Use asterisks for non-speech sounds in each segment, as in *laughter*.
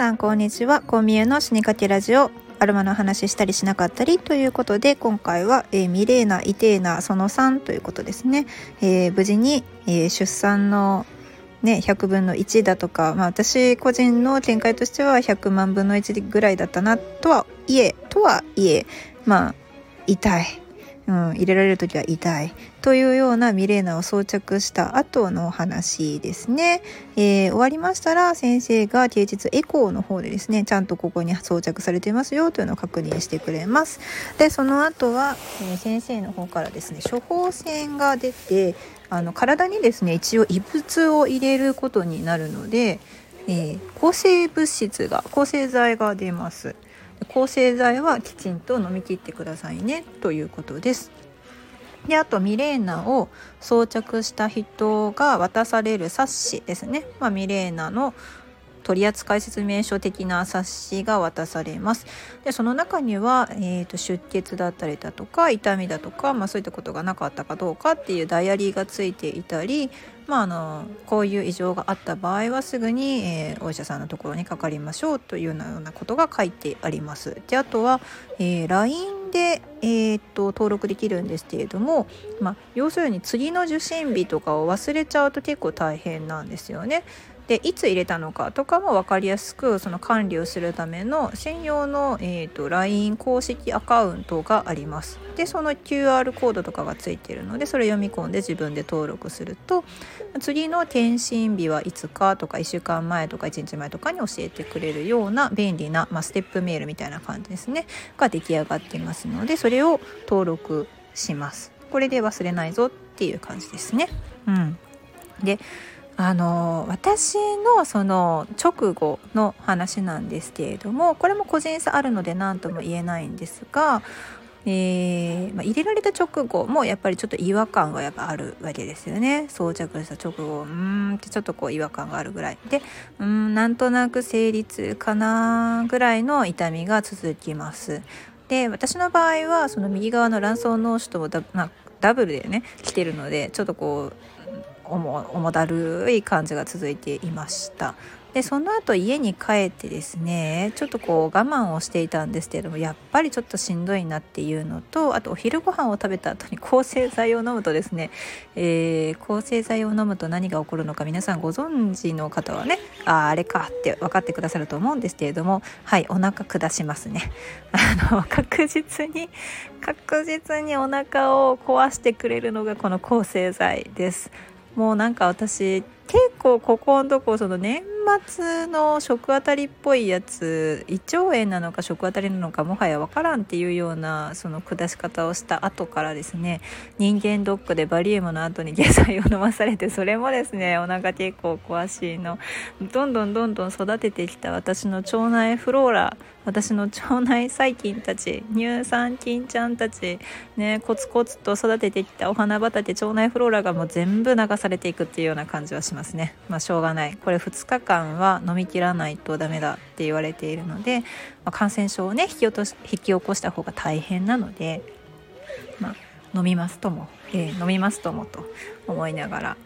さんこんにちは。コンビニの死にかけラジオ。アロマの話したりしなかったり。ということで今回は、えー、ミレーナ・イテーナその3ということですね、えー、無事に、えー、出産のね、100分の1だとか、まあ、私個人の見解としては100万分の1ぐらいだったなとはいえとはいえまあ痛い。うん、入れられる時は痛い。というようなミレーナを装着した後の話ですね、えー、終わりましたら先生が啓実エコーの方でですねちゃんとここに装着されていますよというのを確認してくれます。でその後は、えー、先生の方からですね処方箋が出てあの体にですね一応異物を入れることになるので、えー、抗生物質が抗生剤が出ます。抗生剤はきちんと飲み切ってくださいねということです。であとミレーナを装着した人が渡される冊子ですね、まあ、ミレーナの取扱説明書的な冊子が渡されますでその中には、えーと、出血だったりだとか痛みだとか、まあ、そういったことがなかったかどうかっていうダイアリーがついていたり、まあ、あのこういう異常があった場合はすぐに、えー、お医者さんのところにかかりましょうというようなことが書いてあります。であとは、えー、LINE で、えーと、登録できるんですけれども、まあ、要するに次の受診日とかを忘れちゃうと結構大変なんですよね。でいつ入れたのかとかも分かりやすくその管理をするための専用の、えーと、LINE 公式アカウントがあります。でその QR コードとかがついてるのでそれ読み込んで自分で登録すると次の検診日はいつかとか1週間前とか1日前とかに教えてくれるような便利な、まあ、ステップメールみたいな感じですね。が出来上がっていますのでそれを登録します。これで忘れないぞっていう感じですね。うん。であの私のその直後の話なんですけれどもこれも個人差あるので何とも言えないんですが、えー、まあ、入れられた直後もやっぱりちょっと違和感がやっぱあるわけですよね。装着した直後うーんってちょっとこう違和感があるぐらい。でうんなんとなく生理痛かなぐらいの痛みが続きます。で私の場合はその右側の卵巣脳腫ともダ,、まあ、ダブルでね来てるのでちょっとこう重だるい感じが続いていました。でその後家に帰ってですねちょっとこう我慢をしていたんですけれどもやっぱりちょっとしんどいなっていうのとあとお昼ご飯を食べた後に *laughs* 抗生剤を飲むとですね、えー、抗生剤を飲むと何が起こるのか皆さんご存知の方はねああれかって分かってくださると思うんですけれどもはいお腹下しますね。*laughs* あの確実に確実にお腹を壊してくれるのがこの抗生剤です。もうなんか私結構ここのとこその年末の食当たりっぽいやつ胃腸炎なのか食当たりなのかもはや分からんっていうようなその下し方をした後からですね人間ドックでバリウムの後に下剤を飲まされてそれもですねお腹結構詳しいのどんどんどんどん育ててきた私の腸内フローラ私の腸内細菌たち乳酸菌ちゃんたちねコツコツと育ててきたお花畑腸内フローラがもう全部流されていくっていうような感じはしますね。まあしょうがない。これ2日間は飲み切らないとダメだって言われているので、まあ、感染症をね引き落とし引き起こした方が大変なのでまあ飲みますとも、えー、飲みますともと思いながら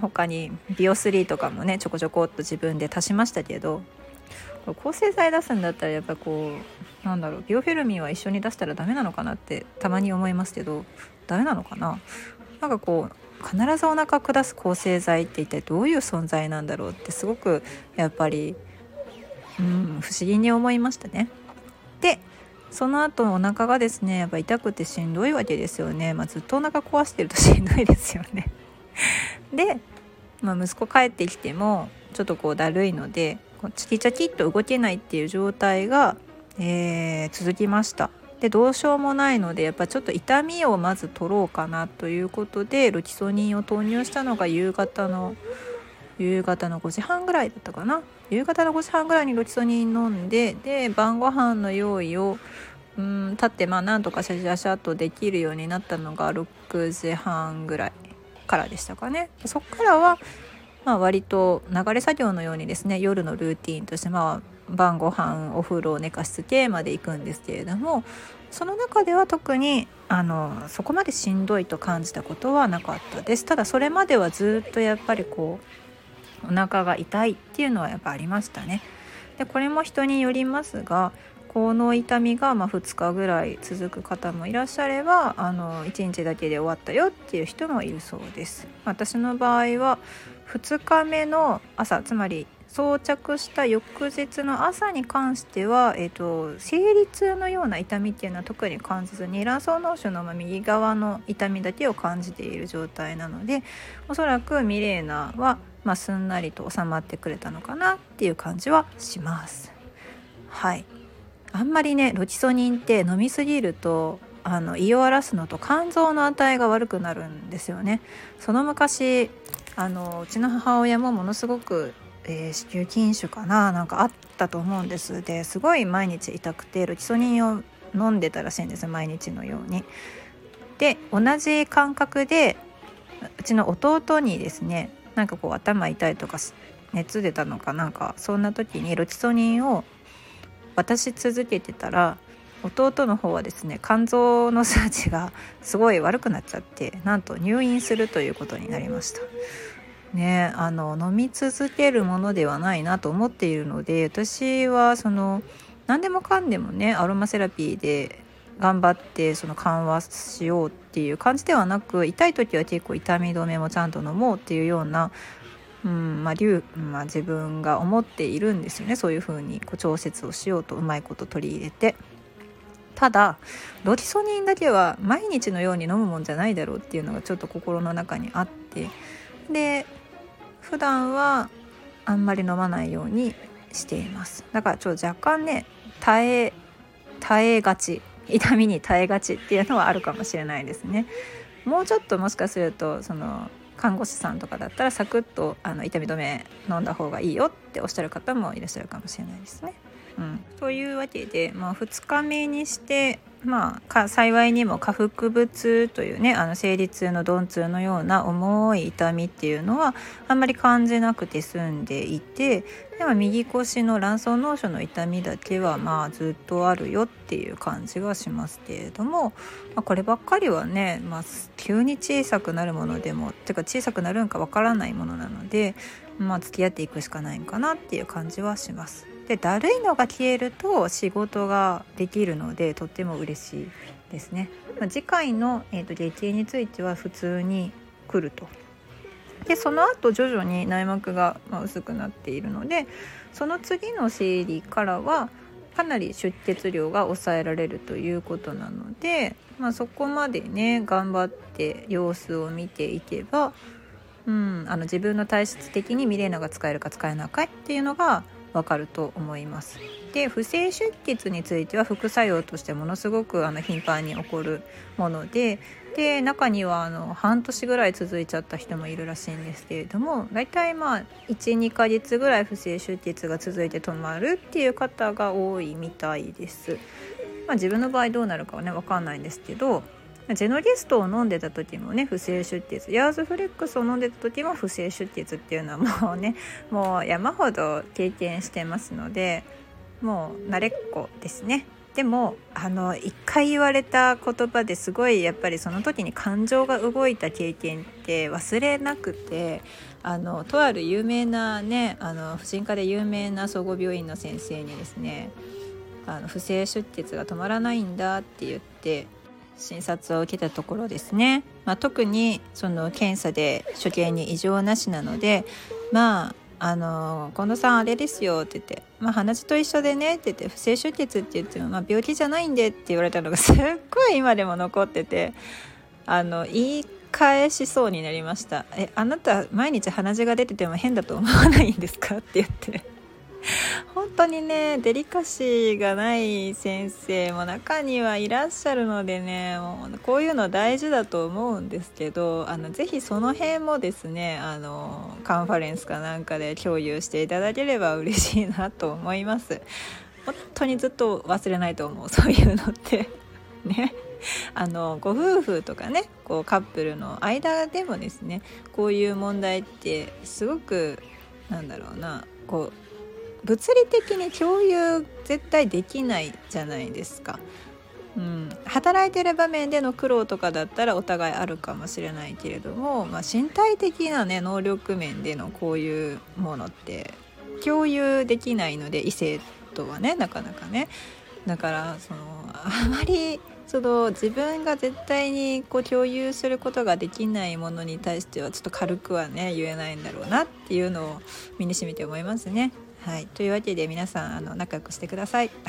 他にビオ3とかもねちょこちょこっと自分で足しましたけど抗生剤出すんだったらやっぱこうなんだろうビオフェルミンは一緒に出したらダメなのかなってたまに思いますけどダメなのかな？なんかこう必ずお腹下す抗生剤って一体どういう存在なんだろうってすごくやっぱりうん不思議に思いましたね。でその後お腹がですねやっぱ痛くてしんどいわけですよね、まあ、ずっとお腹壊してるとしんどいですよね。で、まあ、息子帰ってきてもちょっとこうだるいのでチキチャキッと動けないっていう状態が、えー、続きました。でどうしようもないのでやっぱちょっと痛みをまず取ろうかなということでロキソニンを投入したのが夕方の夕方の5時半ぐらいだったかな？夕方の5時半ぐらいにロキソニン飲んでで晩ご飯の用意をうん立ってまあなんとかシャシャシャとできるようになったのが6時半ぐらいからでしたかね。そっからはまあ、割と流れ作業のようにですね夜のルーティンとして、まあ、晩ご飯お風呂寝かしつけまで行くんですけれどもその中では特にあのそこまでしんどいと感じたことはなかったです。ただそれまではずっとやっぱりこうお腹が痛いっていうのはやっぱありましたね。でこれも人によりますがこの痛みがま2日ぐらい続く方もいらっしゃればあの1日だけで終わったよっていう人もいるそうです。私の場合は2日目の朝つまり装着した翌日の朝に関しては、えーと、生理痛のような痛みっていうのは特に感じずに卵巣脳腫の右側の痛みだけを感じている状態なのでおそらくミレーナは、まあ、すんなりと収まってくれたのかなっていう感じはします。はいあんまりねロキソニンって飲みすぎるとあの胃を荒らすのと肝臓の値が悪くなるんですよねその昔あのうちの母親もものすごく、えー、子宮筋腫かななんかあったと思うんですですごい毎日痛くてロキソニンを飲んでたらしいんです毎日のように。で同じ感覚でうちの弟にですねなんかこう頭痛いとか熱出たのかなんかそんな時にロキソニンを渡し続けてたら弟の方はですね肝臓の数値がすごい悪くなっちゃってなんと入院するということになりました。ねあの飲み続けるものではないなと思っているので私はその何でもかんでもねアロマセラピーで頑張ってその緩和しようっていう感じではなく痛い時は結構痛み止めもちゃんと飲もうっていうようなうんまあ、流まあ、自分が思っているんですよねそういうふうにこう調節をしようとうまいこと取り入れて。ただロキソニンだけは毎日のように飲むもんじゃないだろうっていうのがちょっと心の中にあってで普段はあんまり飲まないようにしています。だからちょっと若干ね耐え耐えがち。痛みに耐えがちっていうのはあるかもしれないですね。もうちょっともしかするとその看護師さんとかだったらサクッとあの痛み止め飲んだ方がいいよっておっしゃる方もいらっしゃるかもしれないですね。うん、というわけで、まあ、2日目にしてまあ、幸いにも下腹部痛というねあの生理痛の鈍痛のような重い痛みっていうのはあんまり感じなくて済んでいてでも右腰の卵巣脳腫の痛みだけはまあずっとあるよっていう感じがしますけれども、まあ、こればっかりはね、まあ、急に小さくなるものでもてか小さくなるんかわからないものなので、まあ、付き合っていくしかないんかなっていう感じはします。でだるいのが消えると仕事ができるのでとっても嬉しいですね、まあ、次回の、えーと、月経については普通に来ると。でその後徐々に内膜が薄くなっているのでその次の生理からはかなり出血量が抑えられるということなので、まあ、そこまでね頑張って様子を見ていけば、うん、あの自分の体質的にミレーナが使えるか使えないかっていうのがわかると思います。で不正出血については副作用としてものすごくあの頻繁に起こるものでで中にはあの半年ぐらい続いちゃった人もいるらしいんですけれども大体まあ12ヶ月ぐらい不正出血が続いて止まるっていう方が多いみたいです。まあ、自分の場合どうなるかはね分かんないんですけどジェノギストを飲んでた時もね不正出血ヤーズフレックスを飲んでた時も不正出血っていうのはもうね *laughs* もう山ほど経験してますのでもう慣れっこですね。でもあの一回言われた言葉ですごいやっぱりその時に感情が動いた経験って忘れなくてあのとある有名なねあの婦人科で有名な総合病院の先生にですねあの不正出血が止まらないんだって言って診察を受けたところですね、まあ、特にその検査で所見に異常なしなのでまああの近藤さんあれですよって言って、まあ、鼻血と一緒でねって言って不正出血って言っても、まあ、病気じゃないんでって言われたのが *laughs* すっごい今でも残っててあの言い返しそうになりました「えあなた毎日鼻血が出てても変だと思わないんですか?」って言って。*laughs* 本当にねデリカシーがない先生も中にはいらっしゃるのでねもうこういうの大事だと思うんですけどあのぜひその辺もですねあのカンファレンスかなんかで共有していただければ嬉しいなと思います。本当にずっと忘れないと思うそういうのって。*laughs* ね。あのご夫婦とかねこうカップルの間でもですねこういう問題ってすごくなんだろうなこう物理的に共有絶対できないじゃないですか。うん、働いてる場面での苦労とかだったらお互いあるかもしれないけれども、まあ、身体的な、ね、能力面でのこういうものって共有できないので異性とはねなかなかねだからそのあまりその自分が絶対にこう共有することができないものに対してはちょっと軽くはね言えないんだろうなっていうのを身にしみて思いますね。はい、というわけで皆さんあの仲良くしてください。*laughs*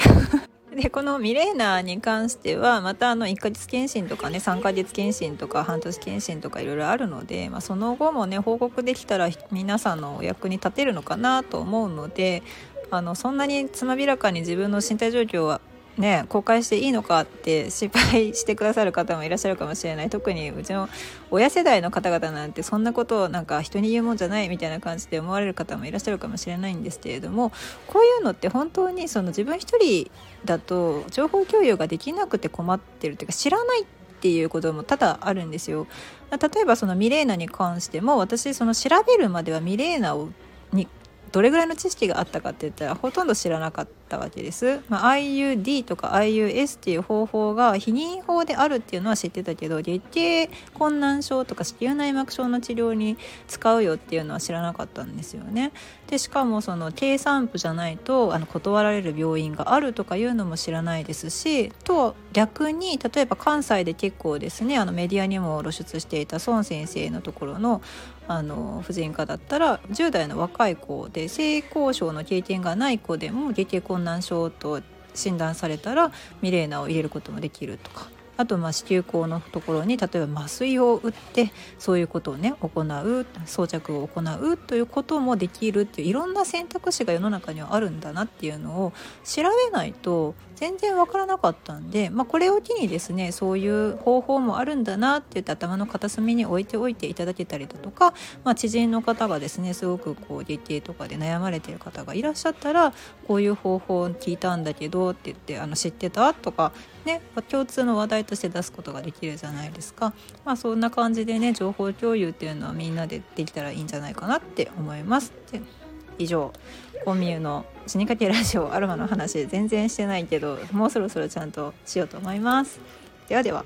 でこのミレーナに関してはまたあの1ヶ月検診とかね3ヶ月検診とか半年検診とかいろいろあるので、まあ、その後もね報告できたら皆さんのお役に立てるのかなと思うのであのそんなにつまびらかに自分の身体状況はね、公開していいのかって心配してくださる方もいらっしゃるかもしれない特にうちの親世代の方々なんてそんなことをなんか人に言うもんじゃないみたいな感じで思われる方もいらっしゃるかもしれないんですけれどもこういうのって本当にその自分一人だと情報共有ができなくて困ってるっていうか知らないっていうことも多々あるんですよ。例えばそのミレーナに関しても私その調べるまではミレーナをにどれぐらいの知識があったかって言ったらほとんど知らなかったわけです。まあ、IUD とか IUS っていう方法が避妊法であるっていうのは知ってたけど月経困難症とか子宮内膜症の治療に使うよっていうのは知らなかったんですよね。でしかもその低産婦じゃないとあの断られる病院があるとかいうのも知らないですしと逆に例えば関西で結構ですねあのメディアにも露出していた孫先生のところのあの婦人科だったら10代の若い子で性交渉の経験がない子でも月経困難症と診断されたらミレーナを入れることもできるとか。あとまあ子宮口のところに例えば麻酔を打ってそういうことをね行う装着を行うということもできるっていういろんな選択肢が世の中にはあるんだなっていうのを調べないと全然わからなかったんで、まあ、これを機にですねそういう方法もあるんだなって言って頭の片隅に置いておいていただけたりだとか、まあ、知人の方がですねすごくこう月経とかで悩まれてる方がいらっしゃったらこういう方法を聞いたんだけどって言ってあの知ってたとかね共通の話題として出すことができるじゃないですか、まあ、そんな感じでね情報共有っていうのはみんなでできたらいいんじゃないかなって思います。以上コミュの死にかけラジオアロマの話全然してないけどもうそろそろちゃんとしようと思います。ではでは。